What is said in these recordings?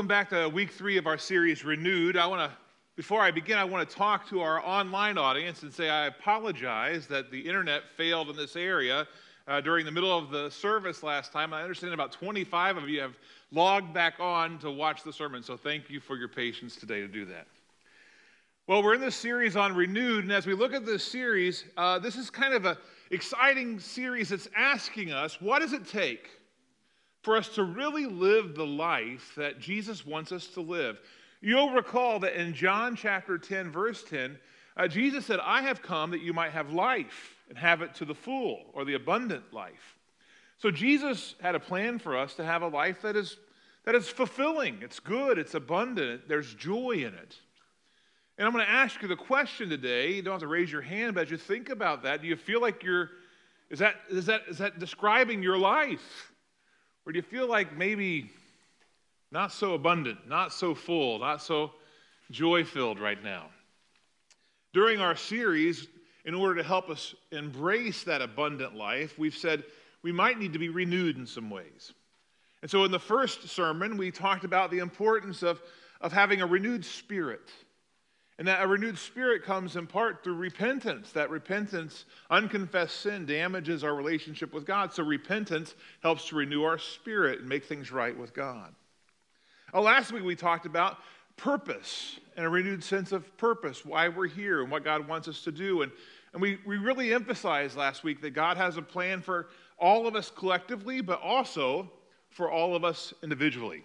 welcome back to week three of our series, Renewed. I want to, before I begin, I want to talk to our online audience and say I apologize that the internet failed in this area uh, during the middle of the service last time. I understand about 25 of you have logged back on to watch the sermon, so thank you for your patience today to do that. Well, we're in this series on Renewed, and as we look at this series, uh, this is kind of an exciting series that's asking us what does it take? For us to really live the life that Jesus wants us to live. You'll recall that in John chapter 10, verse 10, uh, Jesus said, I have come that you might have life and have it to the full or the abundant life. So Jesus had a plan for us to have a life that is, that is fulfilling, it's good, it's abundant, there's joy in it. And I'm going to ask you the question today. You don't have to raise your hand, but as you think about that, do you feel like you're, is that, is that, is that describing your life? Or do you feel like maybe not so abundant, not so full, not so joy filled right now? During our series, in order to help us embrace that abundant life, we've said we might need to be renewed in some ways. And so in the first sermon, we talked about the importance of, of having a renewed spirit and that a renewed spirit comes in part through repentance. That repentance, unconfessed sin, damages our relationship with God. So repentance helps to renew our spirit and make things right with God. Oh, last week we talked about purpose and a renewed sense of purpose, why we're here and what God wants us to do. And, and we, we really emphasized last week that God has a plan for all of us collectively, but also for all of us individually.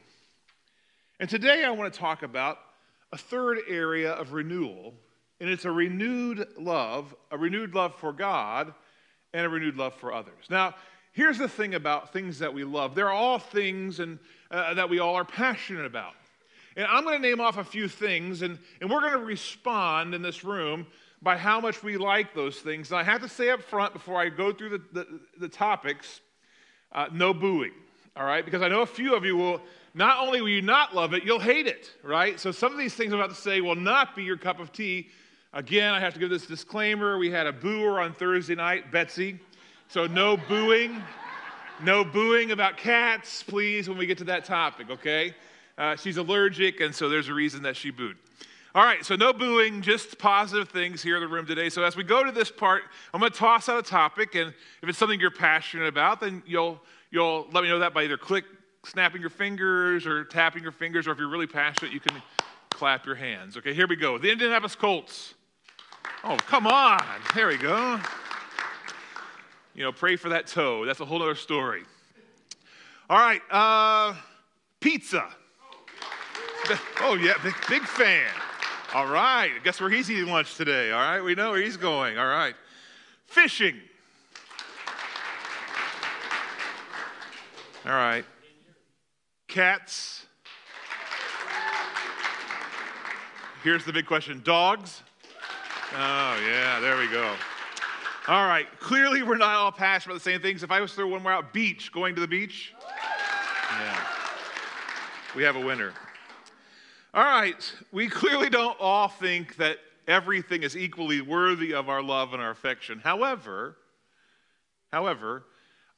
And today I want to talk about a third area of renewal, and it's a renewed love, a renewed love for God, and a renewed love for others. Now, here's the thing about things that we love they're all things and, uh, that we all are passionate about. And I'm going to name off a few things, and, and we're going to respond in this room by how much we like those things. And I have to say up front before I go through the, the, the topics uh, no booing, all right? Because I know a few of you will not only will you not love it, you'll hate it, right? So some of these things I'm about to say will not be your cup of tea. Again, I have to give this disclaimer. We had a booer on Thursday night, Betsy. So no booing. No booing about cats, please, when we get to that topic, okay? Uh, she's allergic, and so there's a reason that she booed. All right, so no booing, just positive things here in the room today. So as we go to this part, I'm going to toss out a topic, and if it's something you're passionate about, then you'll you'll let me know that by either click snapping your fingers or tapping your fingers, or if you're really passionate, you can clap your hands. Okay, here we go. The Indianapolis Colts. Oh, come on. There we go. You know, pray for that toe. That's a whole other story. All right, uh, pizza. Oh, yeah, big, big fan. All right, guess where he's eating lunch today? All right, we know where he's going. All right. Fishing. All right. Cats. Here's the big question dogs? Oh, yeah, there we go. All right, clearly we're not all passionate about the same things. If I was throw one more out, beach, going to the beach? Yeah. We have a winner. All right, we clearly don't all think that everything is equally worthy of our love and our affection. However, however,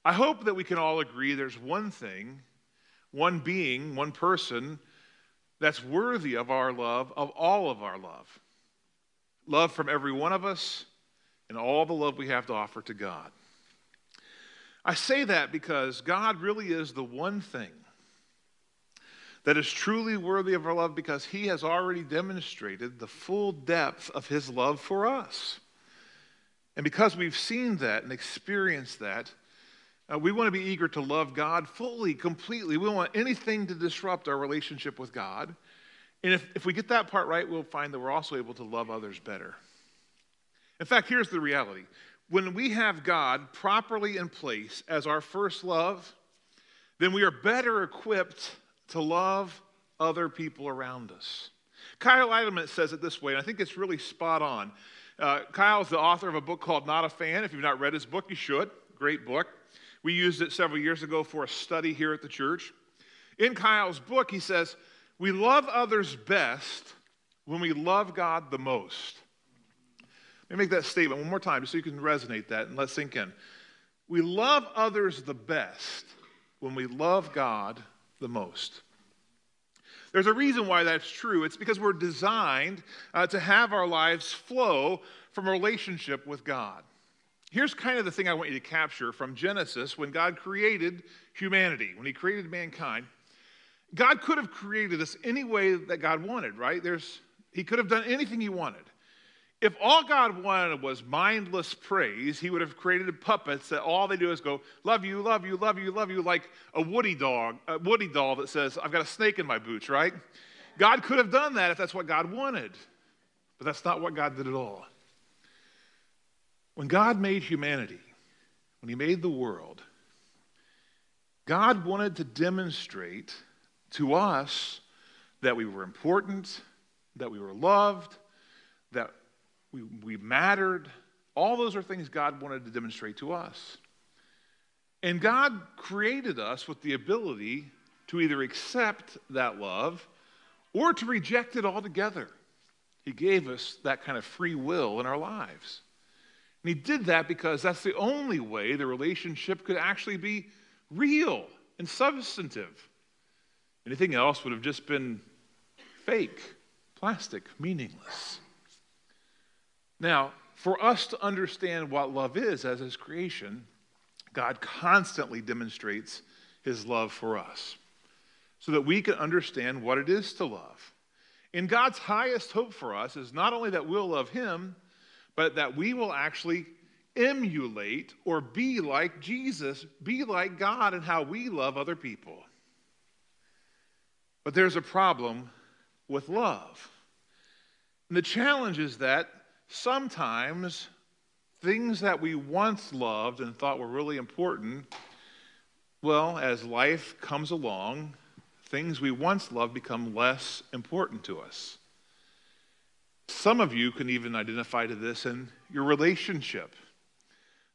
I hope that we can all agree there's one thing one being, one person that's worthy of our love, of all of our love. Love from every one of us and all the love we have to offer to God. I say that because God really is the one thing that is truly worthy of our love because he has already demonstrated the full depth of his love for us. And because we've seen that and experienced that, uh, we want to be eager to love God fully, completely. We don't want anything to disrupt our relationship with God. And if, if we get that part right, we'll find that we're also able to love others better. In fact, here's the reality when we have God properly in place as our first love, then we are better equipped to love other people around us. Kyle Idleman says it this way, and I think it's really spot on. Uh, Kyle is the author of a book called Not a Fan. If you've not read his book, you should. Great book. We used it several years ago for a study here at the church. In Kyle's book, he says, We love others best when we love God the most. Let me make that statement one more time so you can resonate that and let's sink in. We love others the best when we love God the most. There's a reason why that's true. It's because we're designed uh, to have our lives flow from a relationship with God. Here's kind of the thing I want you to capture from Genesis when God created humanity, when He created mankind. God could have created us any way that God wanted, right? There's, he could have done anything He wanted. If all God wanted was mindless praise, he would have created puppets that all they do is go, love you, love you, love you, love you, like a Woody dog, a Woody doll that says, I've got a snake in my boots, right? God could have done that if that's what God wanted. But that's not what God did at all. When God made humanity, when he made the world, God wanted to demonstrate to us that we were important, that we were loved, that we, we mattered. All those are things God wanted to demonstrate to us. And God created us with the ability to either accept that love or to reject it altogether. He gave us that kind of free will in our lives. And He did that because that's the only way the relationship could actually be real and substantive. Anything else would have just been fake, plastic, meaningless. Now, for us to understand what love is as His creation, God constantly demonstrates His love for us so that we can understand what it is to love. And God's highest hope for us is not only that we'll love Him, but that we will actually emulate or be like Jesus, be like God in how we love other people. But there's a problem with love. And the challenge is that sometimes things that we once loved and thought were really important, well, as life comes along, things we once loved become less important to us. Some of you can even identify to this in your relationship.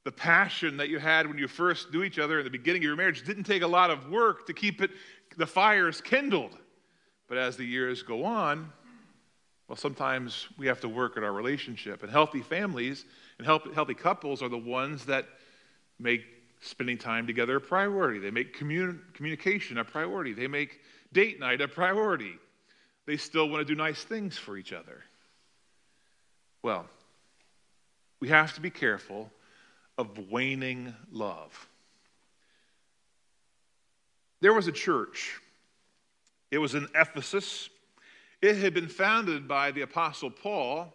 The passion that you had when you first knew each other in the beginning of your marriage didn't take a lot of work to keep it, the fires kindled. But as the years go on, well, sometimes we have to work at our relationship. And healthy families and healthy couples are the ones that make spending time together a priority. They make commun- communication a priority. They make date night a priority. They still want to do nice things for each other. Well, we have to be careful of waning love. There was a church, it was in Ephesus. It had been founded by the Apostle Paul,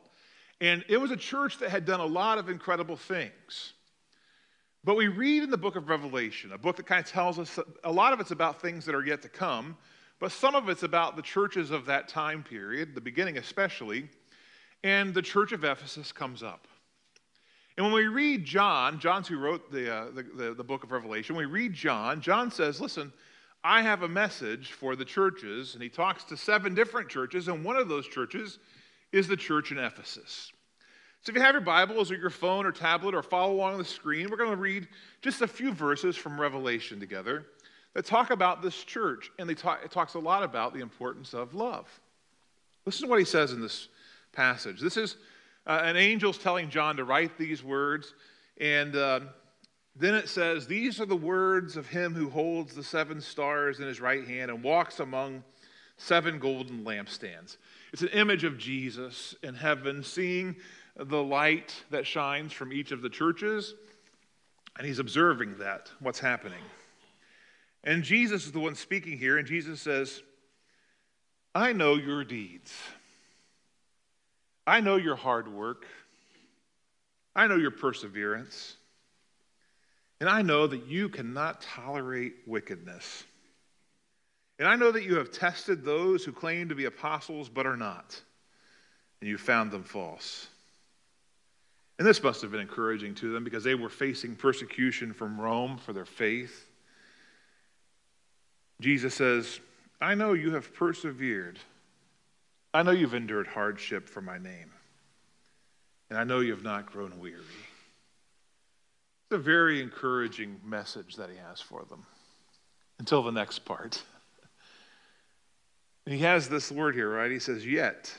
and it was a church that had done a lot of incredible things. But we read in the book of Revelation, a book that kind of tells us a lot of it's about things that are yet to come, but some of it's about the churches of that time period, the beginning especially, and the church of Ephesus comes up. And when we read John, John's who wrote the, uh, the, the, the book of Revelation, when we read John, John says, listen, I have a message for the churches, and he talks to seven different churches, and one of those churches is the church in Ephesus. So if you have your Bibles or your phone or tablet or follow along on the screen, we're going to read just a few verses from Revelation together that talk about this church, and they talk, it talks a lot about the importance of love. Listen to what he says in this passage. This is uh, an angel's telling John to write these words, and uh, then it says, These are the words of him who holds the seven stars in his right hand and walks among seven golden lampstands. It's an image of Jesus in heaven, seeing the light that shines from each of the churches, and he's observing that, what's happening. And Jesus is the one speaking here, and Jesus says, I know your deeds. I know your hard work. I know your perseverance. And I know that you cannot tolerate wickedness. And I know that you have tested those who claim to be apostles but are not, and you found them false. And this must have been encouraging to them because they were facing persecution from Rome for their faith. Jesus says, I know you have persevered. I know you've endured hardship for my name. And I know you have not grown weary. It's a very encouraging message that he has for them until the next part. He has this word here, right? He says, Yet,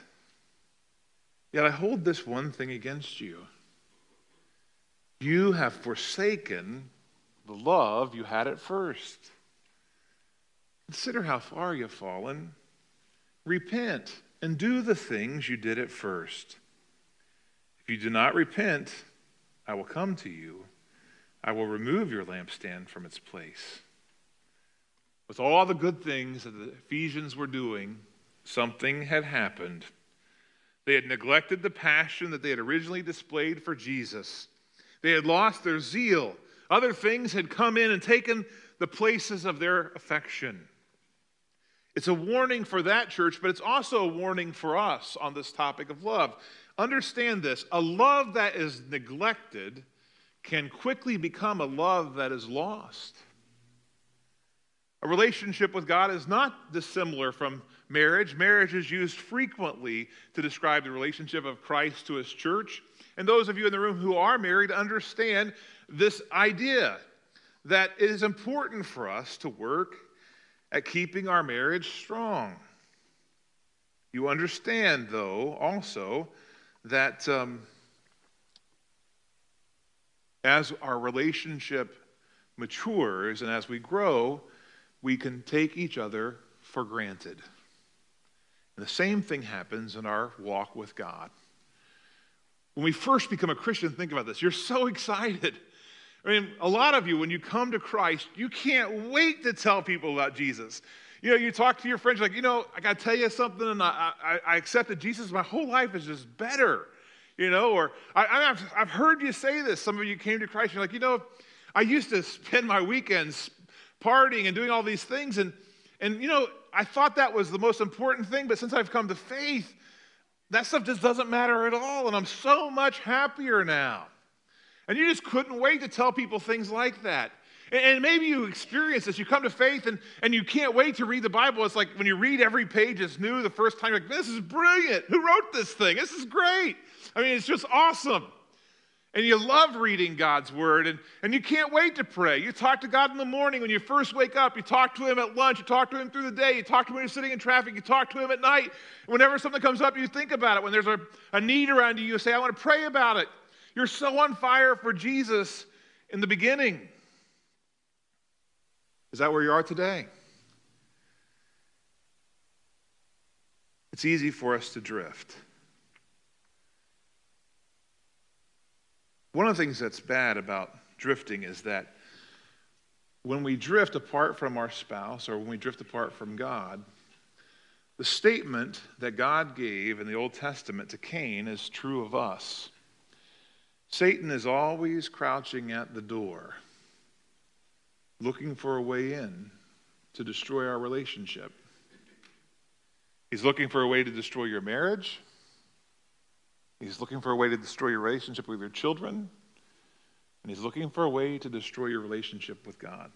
yet I hold this one thing against you. You have forsaken the love you had at first. Consider how far you've fallen. repent and do the things you did at first. If you do not repent, I will come to you. I will remove your lampstand from its place. With all the good things that the Ephesians were doing, something had happened. They had neglected the passion that they had originally displayed for Jesus. They had lost their zeal. Other things had come in and taken the places of their affection. It's a warning for that church, but it's also a warning for us on this topic of love. Understand this a love that is neglected can quickly become a love that is lost. A relationship with God is not dissimilar from marriage. Marriage is used frequently to describe the relationship of Christ to his church. And those of you in the room who are married understand this idea that it is important for us to work at keeping our marriage strong. You understand, though, also that um, as our relationship matures and as we grow, we can take each other for granted. And the same thing happens in our walk with God. When we first become a Christian, think about this. You're so excited. I mean, a lot of you, when you come to Christ, you can't wait to tell people about Jesus. You know, you talk to your friends, like, you know, I got to tell you something, and I, I, I accepted Jesus. My whole life is just better, you know, or I, have I've heard you say this. Some of you came to Christ, you're like, you know, I used to spend my weekends partying and doing all these things, and, and, you know, I thought that was the most important thing, but since I've come to faith, that stuff just doesn't matter at all, and I'm so much happier now. And you just couldn't wait to tell people things like that. And maybe you experience this. You come to faith and, and you can't wait to read the Bible. It's like when you read every page, it's new the first time. You're like, this is brilliant. Who wrote this thing? This is great. I mean, it's just awesome. And you love reading God's word, and, and you can't wait to pray. You talk to God in the morning when you first wake up. You talk to Him at lunch. You talk to Him through the day. You talk to Him when you're sitting in traffic. You talk to Him at night. Whenever something comes up, you think about it. When there's a, a need around you, you say, I want to pray about it. You're so on fire for Jesus in the beginning. Is that where you are today? It's easy for us to drift. One of the things that's bad about drifting is that when we drift apart from our spouse or when we drift apart from God, the statement that God gave in the Old Testament to Cain is true of us. Satan is always crouching at the door, looking for a way in to destroy our relationship. He's looking for a way to destroy your marriage. He's looking for a way to destroy your relationship with your children. And he's looking for a way to destroy your relationship with God.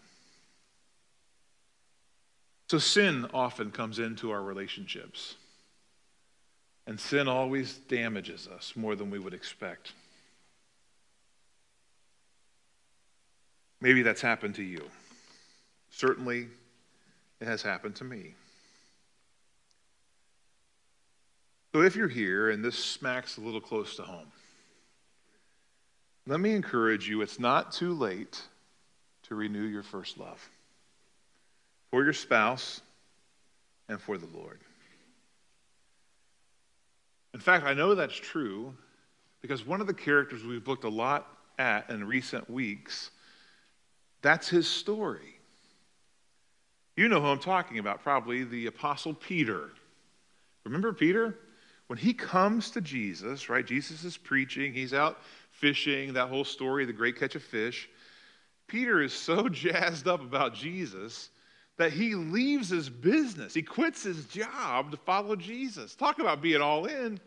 So sin often comes into our relationships. And sin always damages us more than we would expect. Maybe that's happened to you. Certainly, it has happened to me. So if you're here and this smacks a little close to home, let me encourage you it's not too late to renew your first love for your spouse and for the Lord. In fact, I know that's true because one of the characters we've looked a lot at in recent weeks that's his story. You know who I'm talking about, probably the Apostle Peter. Remember Peter? When he comes to Jesus, right? Jesus is preaching, he's out fishing, that whole story, the great catch of fish. Peter is so jazzed up about Jesus that he leaves his business. He quits his job to follow Jesus. Talk about being all in.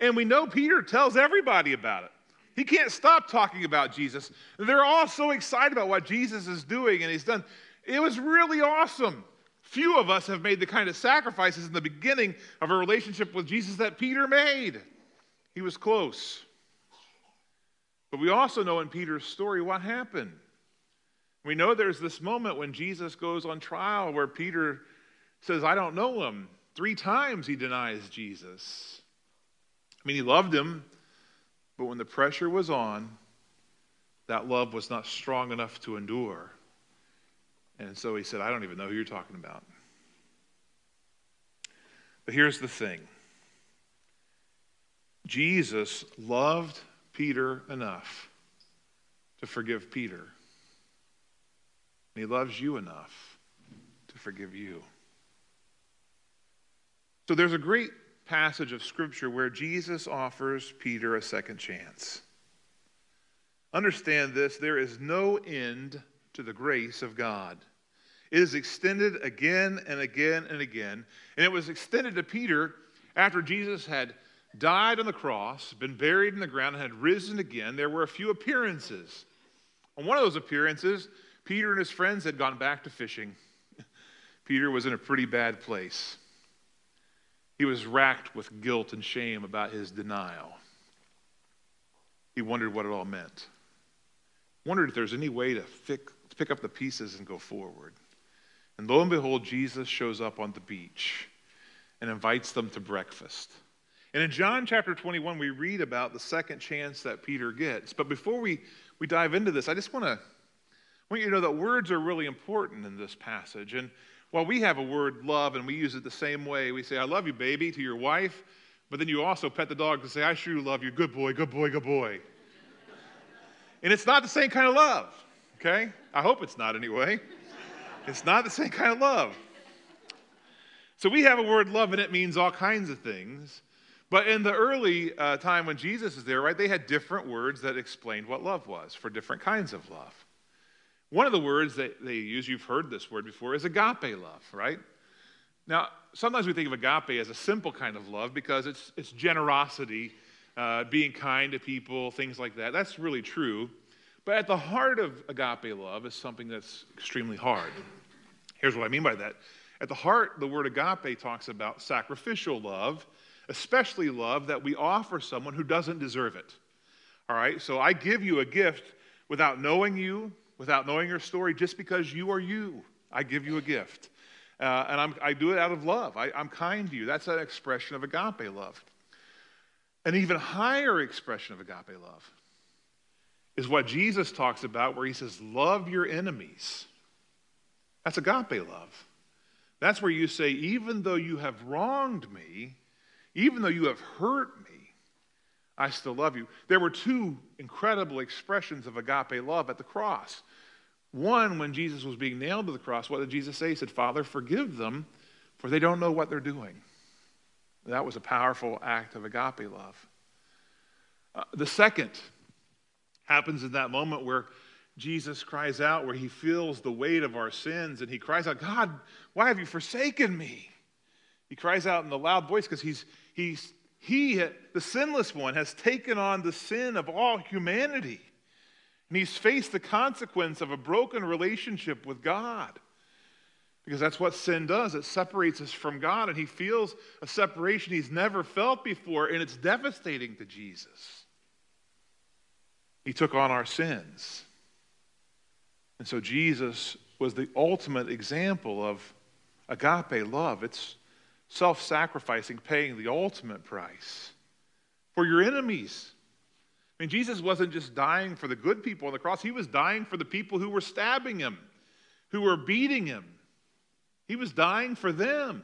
And we know Peter tells everybody about it. He can't stop talking about Jesus. They're all so excited about what Jesus is doing and he's done. It was really awesome. Few of us have made the kind of sacrifices in the beginning of a relationship with Jesus that Peter made. He was close. But we also know in Peter's story what happened. We know there's this moment when Jesus goes on trial where Peter says, I don't know him. Three times he denies Jesus. I mean, he loved him, but when the pressure was on, that love was not strong enough to endure. And so he said, I don't even know who you're talking about. But here's the thing Jesus loved Peter enough to forgive Peter. And he loves you enough to forgive you. So there's a great passage of Scripture where Jesus offers Peter a second chance. Understand this there is no end to the grace of God. It is extended again and again and again. And it was extended to Peter after Jesus had died on the cross, been buried in the ground, and had risen again. There were a few appearances. On one of those appearances, Peter and his friends had gone back to fishing. Peter was in a pretty bad place. He was racked with guilt and shame about his denial. He wondered what it all meant. Wondered if there's any way to pick up the pieces and go forward. And lo and behold, Jesus shows up on the beach and invites them to breakfast. And in John chapter 21, we read about the second chance that Peter gets. But before we, we dive into this, I just want to want you to know that words are really important in this passage. And while we have a word love and we use it the same way, we say, I love you, baby, to your wife, but then you also pet the dog to say, I sure love you, good boy, good boy, good boy. and it's not the same kind of love, okay? I hope it's not anyway. It's not the same kind of love. So we have a word love and it means all kinds of things. But in the early uh, time when Jesus is there, right, they had different words that explained what love was for different kinds of love. One of the words that they use, you've heard this word before, is agape love, right? Now, sometimes we think of agape as a simple kind of love because it's, it's generosity, uh, being kind to people, things like that. That's really true. But at the heart of agape love is something that's extremely hard. Here's what I mean by that. At the heart, the word agape talks about sacrificial love, especially love that we offer someone who doesn't deserve it. All right, so I give you a gift without knowing you, without knowing your story, just because you are you. I give you a gift. Uh, and I'm, i do it out of love. I, I'm kind to you. That's an expression of agape love. An even higher expression of agape love is what Jesus talks about, where he says, Love your enemies. That's agape love. That's where you say, even though you have wronged me, even though you have hurt me, I still love you. There were two incredible expressions of agape love at the cross. One, when Jesus was being nailed to the cross, what did Jesus say? He said, Father, forgive them, for they don't know what they're doing. That was a powerful act of agape love. Uh, the second happens in that moment where Jesus cries out, where he feels the weight of our sins, and he cries out, God, why have you forsaken me? He cries out in the loud voice because he's, he's, he, the sinless one, has taken on the sin of all humanity. And he's faced the consequence of a broken relationship with God. Because that's what sin does. It separates us from God, and he feels a separation he's never felt before, and it's devastating to Jesus. He took on our sins. And so Jesus was the ultimate example of agape love. It's self sacrificing, paying the ultimate price for your enemies. I mean, Jesus wasn't just dying for the good people on the cross, he was dying for the people who were stabbing him, who were beating him. He was dying for them.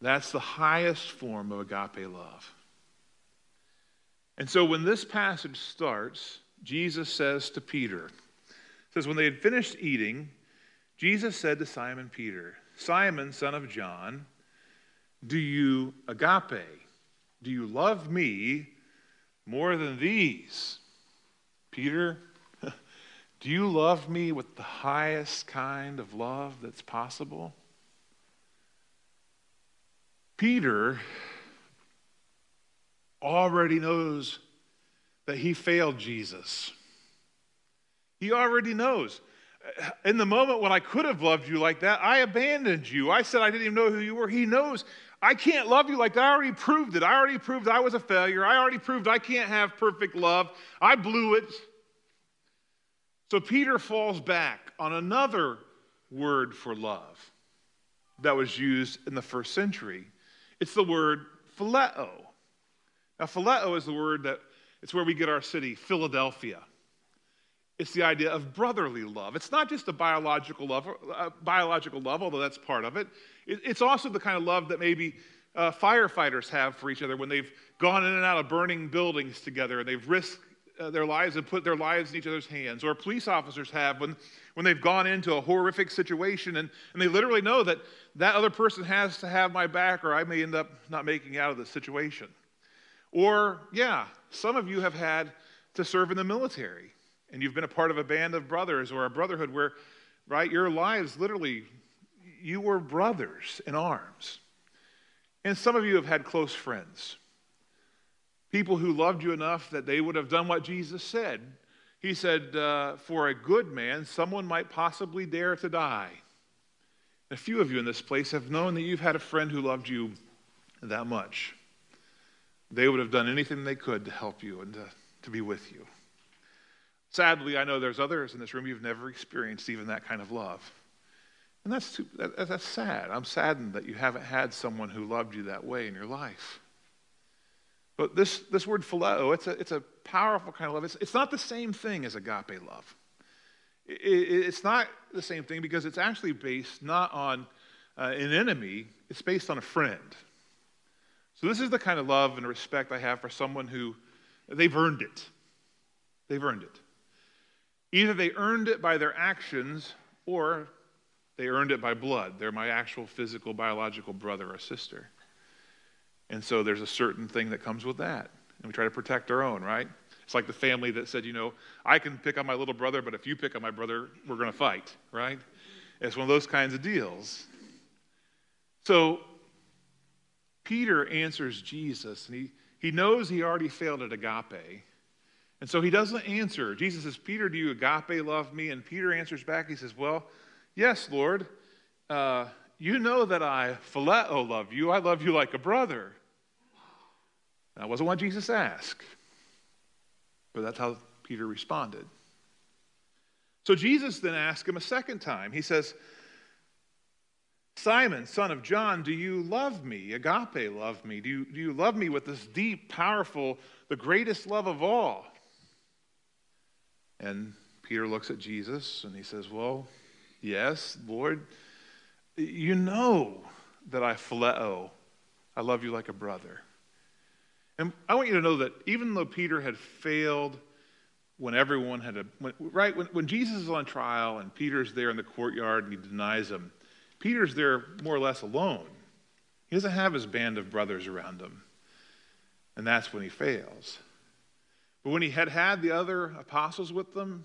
That's the highest form of agape love. And so when this passage starts, Jesus says to Peter, says, When they had finished eating, Jesus said to Simon Peter, Simon, son of John, do you agape? Do you love me more than these? Peter, do you love me with the highest kind of love that's possible? Peter already knows that he failed Jesus. He already knows. In the moment when I could have loved you like that, I abandoned you. I said I didn't even know who you were. He knows I can't love you like that. I already proved it. I already proved I was a failure. I already proved I can't have perfect love. I blew it. So Peter falls back on another word for love that was used in the first century. It's the word phileo. Now, phileo is the word that it's where we get our city, Philadelphia. It's the idea of brotherly love. It's not just a biological love, a biological love, although that's part of it. It's also the kind of love that maybe uh, firefighters have for each other when they've gone in and out of burning buildings together and they've risked uh, their lives and put their lives in each other's hands, or police officers have when, when they've gone into a horrific situation and, and they literally know that that other person has to have my back or I may end up not making out of the situation. Or, yeah, some of you have had to serve in the military and you've been a part of a band of brothers or a brotherhood where, right, your lives literally, you were brothers in arms. And some of you have had close friends, people who loved you enough that they would have done what Jesus said. He said, uh, For a good man, someone might possibly dare to die. A few of you in this place have known that you've had a friend who loved you that much. They would have done anything they could to help you and to, to be with you. Sadly, I know there's others in this room you've never experienced even that kind of love. And that's, too, that, that's sad. I'm saddened that you haven't had someone who loved you that way in your life. But this, this word phileo, it's a, it's a powerful kind of love. It's, it's not the same thing as agape love. It, it, it's not the same thing because it's actually based not on uh, an enemy, it's based on a friend. So this is the kind of love and respect I have for someone who they've earned it. They've earned it. Either they earned it by their actions or they earned it by blood. They're my actual physical, biological brother or sister. And so there's a certain thing that comes with that. And we try to protect our own, right? It's like the family that said, you know, I can pick on my little brother, but if you pick on my brother, we're going to fight, right? It's one of those kinds of deals. So Peter answers Jesus, and he, he knows he already failed at agape. And so he doesn't answer. Jesus says, Peter, do you agape love me? And Peter answers back, he says, Well, yes, Lord. Uh, you know that I phileo love you. I love you like a brother. That wasn't what Jesus asked, but that's how Peter responded. So Jesus then asked him a second time. He says, Simon, son of John, do you love me? Agape, love me. Do you, do you love me with this deep, powerful, the greatest love of all? And Peter looks at Jesus and he says, Well, yes, Lord, you know that I phileo. I love you like a brother. And I want you to know that even though Peter had failed when everyone had a, when, right, when, when Jesus is on trial and Peter's there in the courtyard and he denies him, Peter's there more or less alone. He doesn't have his band of brothers around him. And that's when he fails. But when he had had the other apostles with them,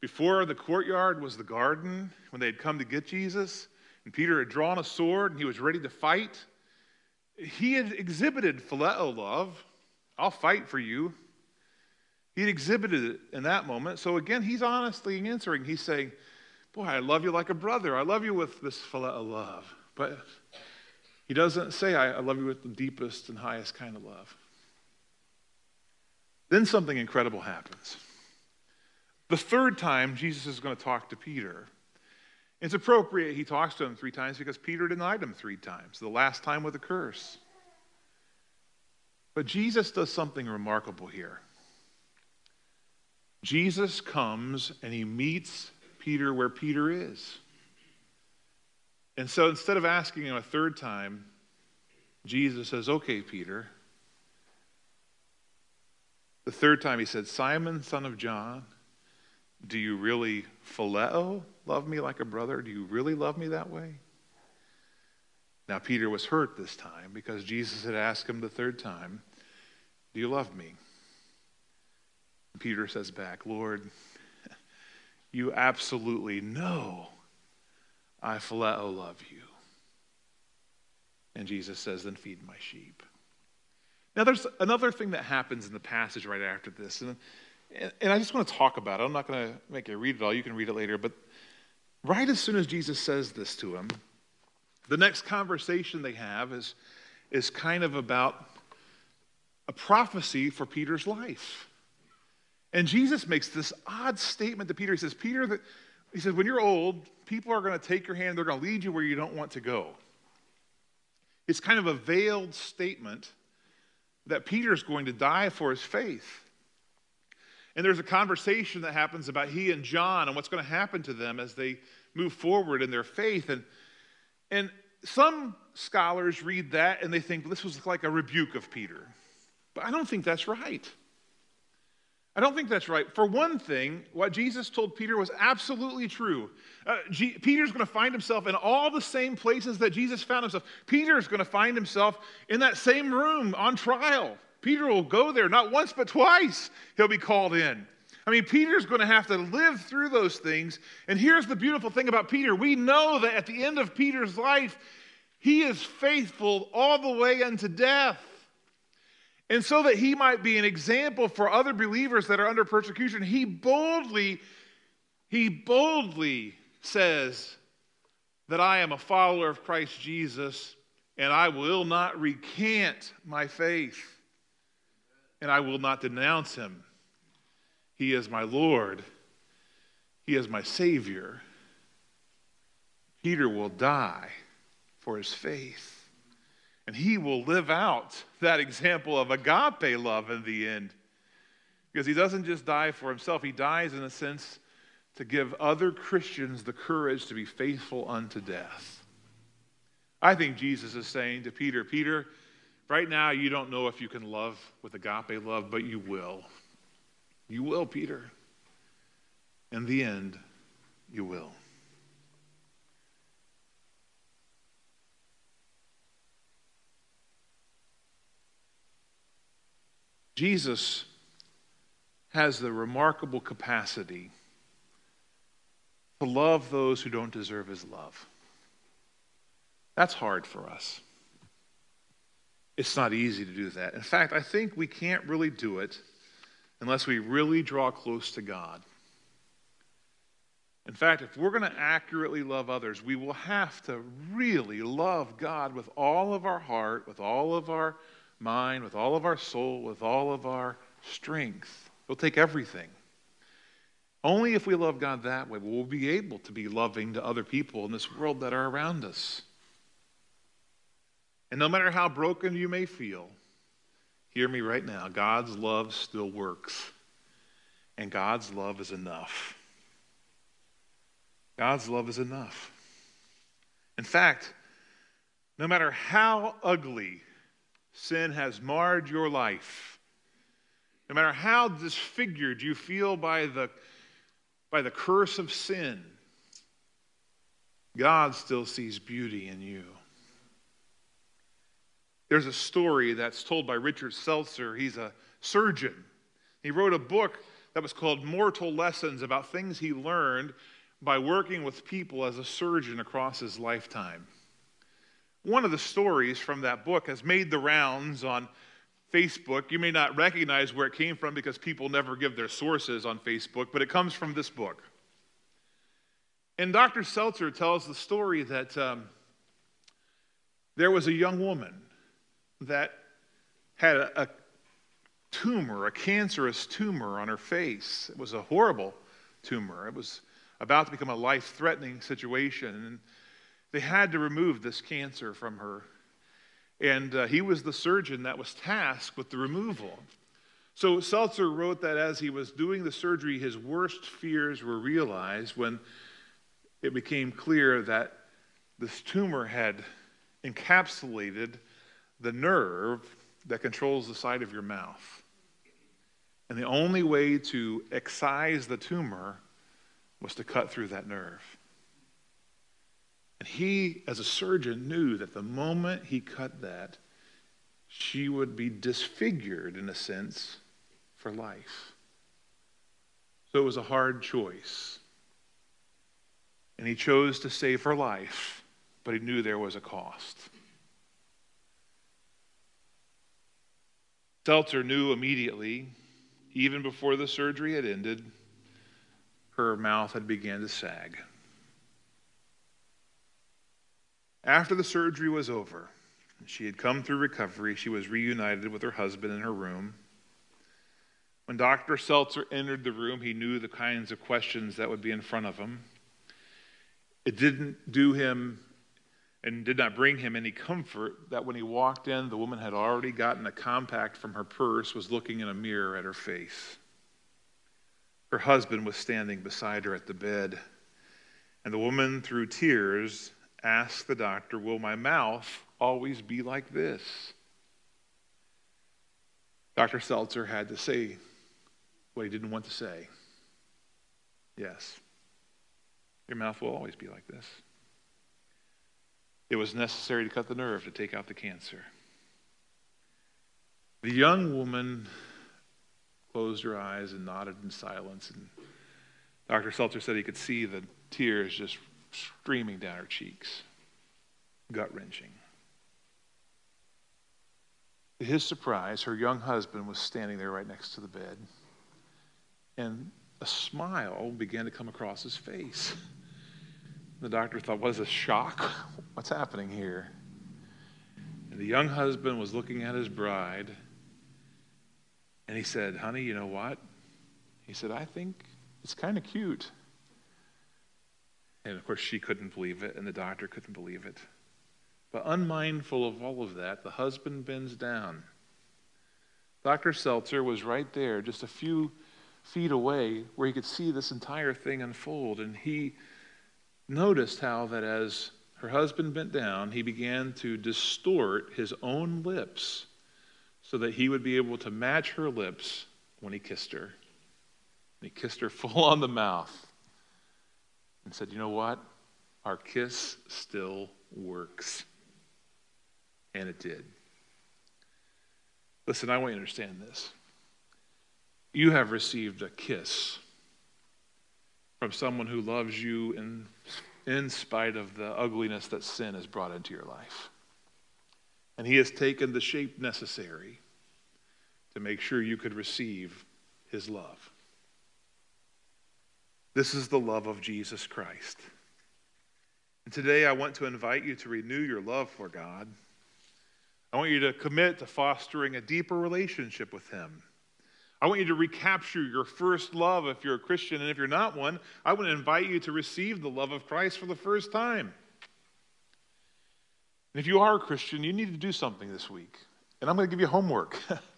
before the courtyard was the garden, when they had come to get Jesus, and Peter had drawn a sword and he was ready to fight, he had exhibited phileo love. I'll fight for you. He had exhibited it in that moment. So again, he's honestly answering. He's saying, Boy, I love you like a brother. I love you with this phileo love. But he doesn't say, I love you with the deepest and highest kind of love. Then something incredible happens. The third time, Jesus is going to talk to Peter. It's appropriate he talks to him three times because Peter denied him three times, the last time with a curse. But Jesus does something remarkable here. Jesus comes and he meets Peter where Peter is. And so instead of asking him a third time, Jesus says, Okay, Peter, the third time he said, Simon, son of John, do you really phileo love me like a brother? Do you really love me that way? Now, Peter was hurt this time because Jesus had asked him the third time, Do you love me? Peter says back, Lord, you absolutely know I phileo love you. And Jesus says, Then feed my sheep. Now, there's another thing that happens in the passage right after this, and, and I just want to talk about it. I'm not going to make you read it all. You can read it later. But right as soon as Jesus says this to him, the next conversation they have is, is kind of about a prophecy for Peter's life. And Jesus makes this odd statement to Peter. He says, Peter, he says, when you're old, people are going to take your hand, they're going to lead you where you don't want to go. It's kind of a veiled statement that Peter's going to die for his faith. And there's a conversation that happens about he and John and what's going to happen to them as they move forward in their faith. And, and some scholars read that and they think this was like a rebuke of Peter. But I don't think that's right. I don't think that's right. For one thing, what Jesus told Peter was absolutely true. Uh, G- Peter's going to find himself in all the same places that Jesus found himself. Peter's going to find himself in that same room on trial. Peter will go there not once but twice. He'll be called in. I mean, Peter's going to have to live through those things. And here's the beautiful thing about Peter we know that at the end of Peter's life, he is faithful all the way unto death. And so that he might be an example for other believers that are under persecution, he boldly, he boldly says that I am a follower of Christ Jesus and I will not recant my faith and I will not denounce him. He is my Lord, He is my Savior. Peter will die for his faith. And he will live out that example of agape love in the end. Because he doesn't just die for himself, he dies in a sense to give other Christians the courage to be faithful unto death. I think Jesus is saying to Peter, Peter, Right now, you don't know if you can love with agape love, but you will. You will, Peter. In the end, you will. Jesus has the remarkable capacity to love those who don't deserve his love. That's hard for us. It's not easy to do that. In fact, I think we can't really do it unless we really draw close to God. In fact, if we're going to accurately love others, we will have to really love God with all of our heart, with all of our mind, with all of our soul, with all of our strength. It'll take everything. Only if we love God that way will we be able to be loving to other people in this world that are around us. And no matter how broken you may feel, hear me right now God's love still works. And God's love is enough. God's love is enough. In fact, no matter how ugly sin has marred your life, no matter how disfigured you feel by the, by the curse of sin, God still sees beauty in you. There's a story that's told by Richard Selzer. He's a surgeon. He wrote a book that was called Mortal Lessons about things he learned by working with people as a surgeon across his lifetime. One of the stories from that book has made the rounds on Facebook. You may not recognize where it came from because people never give their sources on Facebook, but it comes from this book. And Dr. Selzer tells the story that um, there was a young woman that had a, a tumor, a cancerous tumor on her face. It was a horrible tumor. It was about to become a life threatening situation. And they had to remove this cancer from her. And uh, he was the surgeon that was tasked with the removal. So Selzer wrote that as he was doing the surgery, his worst fears were realized when it became clear that this tumor had encapsulated the nerve that controls the side of your mouth. And the only way to excise the tumor was to cut through that nerve. And he, as a surgeon, knew that the moment he cut that, she would be disfigured, in a sense, for life. So it was a hard choice. And he chose to save her life, but he knew there was a cost. Selzer knew immediately, even before the surgery had ended, her mouth had begun to sag. After the surgery was over, she had come through recovery, she was reunited with her husband in her room. When Dr. Selzer entered the room, he knew the kinds of questions that would be in front of him. It didn't do him and did not bring him any comfort that when he walked in, the woman had already gotten a compact from her purse, was looking in a mirror at her face. Her husband was standing beside her at the bed, and the woman, through tears, asked the doctor, Will my mouth always be like this? Dr. Selzer had to say what he didn't want to say. Yes, your mouth will always be like this. It was necessary to cut the nerve to take out the cancer. The young woman closed her eyes and nodded in silence. And Dr. Selzer said he could see the tears just streaming down her cheeks, gut wrenching. To his surprise, her young husband was standing there right next to the bed, and a smile began to come across his face. The doctor thought, What is a shock? What's happening here? And the young husband was looking at his bride and he said, Honey, you know what? He said, I think it's kind of cute. And of course, she couldn't believe it, and the doctor couldn't believe it. But unmindful of all of that, the husband bends down. Dr. Selzer was right there, just a few feet away, where he could see this entire thing unfold. And he noticed how that as her husband bent down, he began to distort his own lips so that he would be able to match her lips when he kissed her. And he kissed her full on the mouth and said, You know what? Our kiss still works. And it did. Listen, I want you to understand this. You have received a kiss from someone who loves you in, in spite of the ugliness that sin has brought into your life. And he has taken the shape necessary to make sure you could receive his love. This is the love of Jesus Christ. And today I want to invite you to renew your love for God. I want you to commit to fostering a deeper relationship with Him. I want you to recapture your first love if you're a Christian, and if you're not one, I want to invite you to receive the love of Christ for the first time. And if you are a Christian, you need to do something this week. And I'm going to give you homework.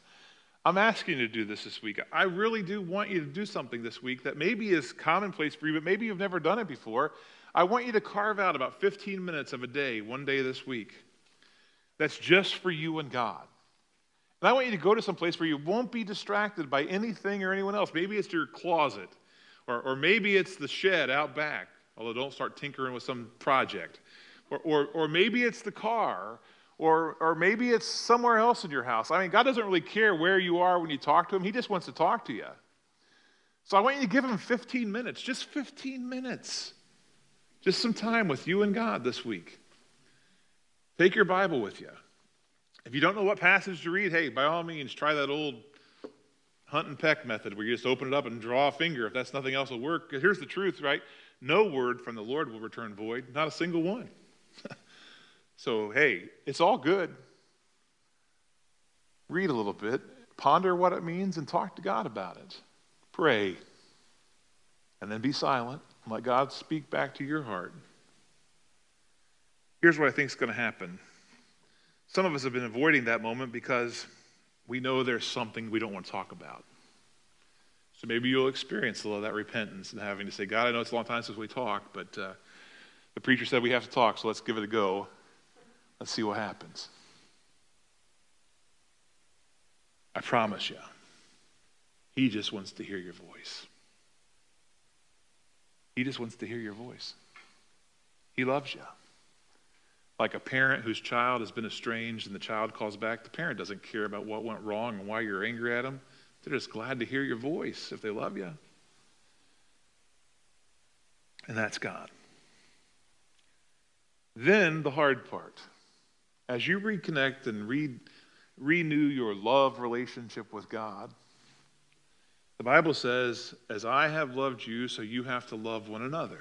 I'm asking you to do this this week. I really do want you to do something this week that maybe is commonplace for you, but maybe you've never done it before. I want you to carve out about 15 minutes of a day, one day this week, that's just for you and God. And I want you to go to some place where you won't be distracted by anything or anyone else. Maybe it's your closet, or, or maybe it's the shed out back, although don't start tinkering with some project. Or, or, or maybe it's the car, or, or maybe it's somewhere else in your house. I mean, God doesn't really care where you are when you talk to Him, He just wants to talk to you. So I want you to give Him 15 minutes, just 15 minutes. Just some time with you and God this week. Take your Bible with you. If you don't know what passage to read, hey, by all means, try that old hunt and peck method where you just open it up and draw a finger. If that's nothing else will work. Here's the truth, right? No word from the Lord will return void, not a single one. so, hey, it's all good. Read a little bit, ponder what it means, and talk to God about it. Pray. And then be silent and let God speak back to your heart. Here's what I think is going to happen. Some of us have been avoiding that moment because we know there's something we don't want to talk about. So maybe you'll experience a little of that repentance and having to say, God, I know it's a long time since we talked, but uh, the preacher said we have to talk, so let's give it a go. Let's see what happens. I promise you, he just wants to hear your voice. He just wants to hear your voice. He loves you. Like a parent whose child has been estranged and the child calls back, the parent doesn't care about what went wrong and why you're angry at them. They're just glad to hear your voice if they love you. And that's God. Then the hard part. As you reconnect and re- renew your love relationship with God, the Bible says, As I have loved you, so you have to love one another.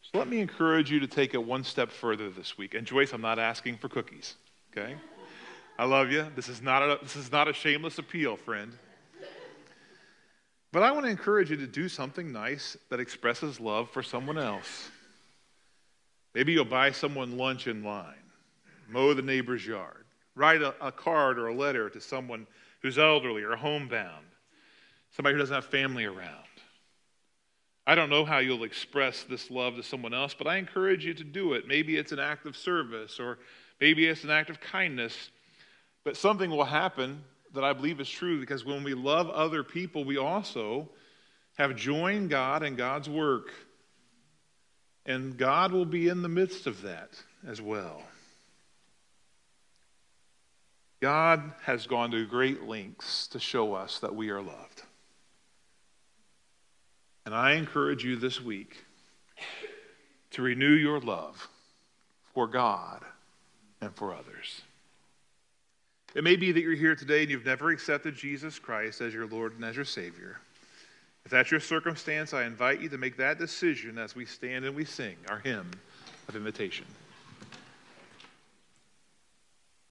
So let me encourage you to take it one step further this week. And Joyce, I'm not asking for cookies, okay? I love you. This is not a, this is not a shameless appeal, friend. But I want to encourage you to do something nice that expresses love for someone else. Maybe you'll buy someone lunch in line, mow the neighbor's yard, write a, a card or a letter to someone who's elderly or homebound, somebody who doesn't have family around. I don't know how you'll express this love to someone else, but I encourage you to do it. Maybe it's an act of service, or maybe it's an act of kindness. But something will happen that I believe is true because when we love other people, we also have joined God in God's work. And God will be in the midst of that as well. God has gone to great lengths to show us that we are loved. And I encourage you this week to renew your love for God and for others. It may be that you're here today and you've never accepted Jesus Christ as your Lord and as your Savior. If that's your circumstance, I invite you to make that decision as we stand and we sing our hymn of invitation.